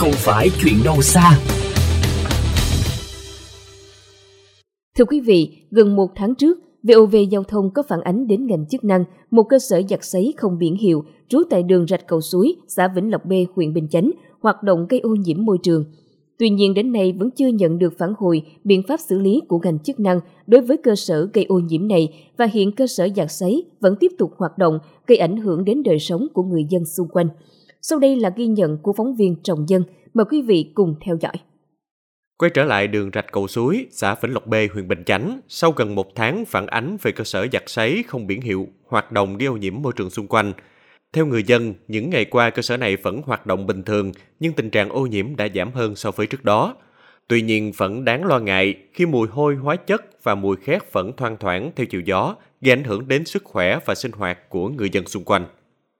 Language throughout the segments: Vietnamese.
không phải chuyện đâu xa. Thưa quý vị, gần một tháng trước, VOV Giao thông có phản ánh đến ngành chức năng một cơ sở giặt sấy không biển hiệu trú tại đường Rạch Cầu Suối, xã Vĩnh Lộc B, huyện Bình Chánh, hoạt động gây ô nhiễm môi trường. Tuy nhiên đến nay vẫn chưa nhận được phản hồi biện pháp xử lý của ngành chức năng đối với cơ sở gây ô nhiễm này và hiện cơ sở giặt sấy vẫn tiếp tục hoạt động gây ảnh hưởng đến đời sống của người dân xung quanh. Sau đây là ghi nhận của phóng viên Trọng Dân. Mời quý vị cùng theo dõi. Quay trở lại đường rạch cầu suối, xã Vĩnh Lộc B, huyện Bình Chánh, sau gần một tháng phản ánh về cơ sở giặt sấy không biển hiệu, hoạt động gây ô nhiễm môi trường xung quanh. Theo người dân, những ngày qua cơ sở này vẫn hoạt động bình thường, nhưng tình trạng ô nhiễm đã giảm hơn so với trước đó. Tuy nhiên vẫn đáng lo ngại khi mùi hôi hóa chất và mùi khét vẫn thoang thoảng theo chiều gió, gây ảnh hưởng đến sức khỏe và sinh hoạt của người dân xung quanh.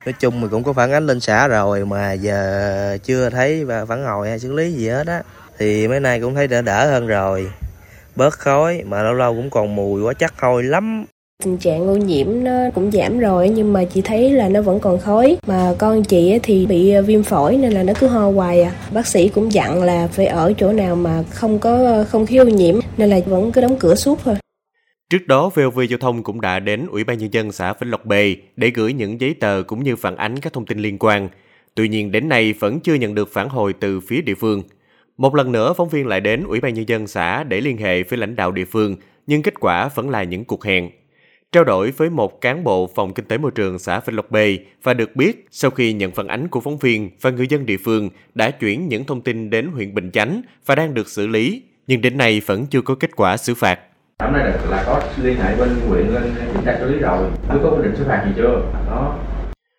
Nói chung mình cũng có phản ánh lên xã rồi mà giờ chưa thấy và phản hồi hay xử lý gì hết á. Thì mấy nay cũng thấy đỡ đỡ hơn rồi. Bớt khói mà lâu lâu cũng còn mùi quá, chắc hôi lắm. Tình trạng ô nhiễm nó cũng giảm rồi, nhưng mà chị thấy là nó vẫn còn khói. Mà con chị thì bị viêm phổi nên là nó cứ ho hoài à. Bác sĩ cũng dặn là phải ở chỗ nào mà không có, không khí ô nhiễm, nên là vẫn cứ đóng cửa suốt thôi. Trước đó, VOV Giao thông cũng đã đến Ủy ban Nhân dân xã Vĩnh Lộc B để gửi những giấy tờ cũng như phản ánh các thông tin liên quan. Tuy nhiên đến nay vẫn chưa nhận được phản hồi từ phía địa phương. Một lần nữa, phóng viên lại đến Ủy ban Nhân dân xã để liên hệ với lãnh đạo địa phương, nhưng kết quả vẫn là những cuộc hẹn. Trao đổi với một cán bộ phòng kinh tế môi trường xã Vĩnh Lộc B và được biết sau khi nhận phản ánh của phóng viên và người dân địa phương đã chuyển những thông tin đến huyện Bình Chánh và đang được xử lý, nhưng đến nay vẫn chưa có kết quả xử phạt. Hôm nay là, là có liên hệ bên huyện lên kiểm tra xử lý rồi, mới có quyết định xử phạt gì chưa? Đó.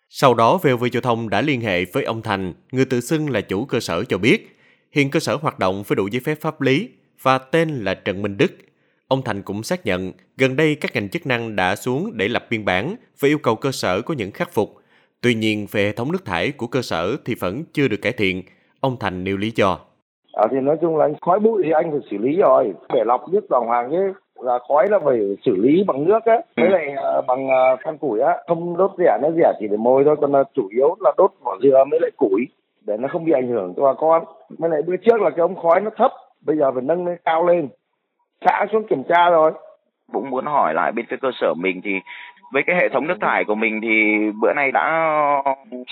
Sau đó, VOV Giao thông đã liên hệ với ông Thành, người tự xưng là chủ cơ sở cho biết, hiện cơ sở hoạt động với đủ giấy phép pháp lý và tên là Trần Minh Đức. Ông Thành cũng xác nhận, gần đây các ngành chức năng đã xuống để lập biên bản và yêu cầu cơ sở có những khắc phục. Tuy nhiên, về hệ thống nước thải của cơ sở thì vẫn chưa được cải thiện. Ông Thành nêu lý do. À, thì nói chung là khói bụi thì anh phải xử lý rồi. Để lọc nước đàng hoàng chứ là khói là phải xử lý bằng nước á với lại uh, bằng uh, than củi á. Không đốt rẻ nó rẻ chỉ để môi thôi còn là chủ yếu là đốt vỏ dừa với lại củi để nó không bị ảnh hưởng cho bà con. Mới lại bữa trước là cái ống khói nó thấp bây giờ phải nâng lên cao lên. Xã xuống kiểm tra rồi. Cũng muốn hỏi lại bên cái cơ sở mình thì với cái hệ thống nước thải của mình thì bữa nay đã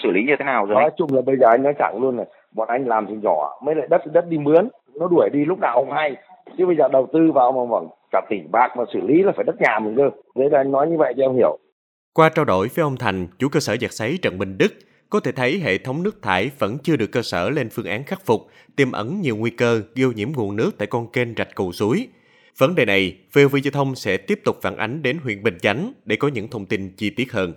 xử lý như thế nào rồi? Nói chung là bây giờ anh nói thẳng luôn này bọn anh làm thì nhỏ mới lại đất đất đi mướn. Nó đuổi đi lúc nào không hay. Chứ bây giờ đầu tư vào mà bằng cả tỷ bạc mà xử lý là phải đất nhà mình cơ đấy là anh nói như vậy cho em hiểu qua trao đổi với ông Thành, chủ cơ sở giặt sấy Trần Minh Đức, có thể thấy hệ thống nước thải vẫn chưa được cơ sở lên phương án khắc phục, tiềm ẩn nhiều nguy cơ gây ô nhiễm nguồn nước tại con kênh rạch cầu suối. Vấn đề này, VOV Giao thông sẽ tiếp tục phản ánh đến huyện Bình Chánh để có những thông tin chi tiết hơn.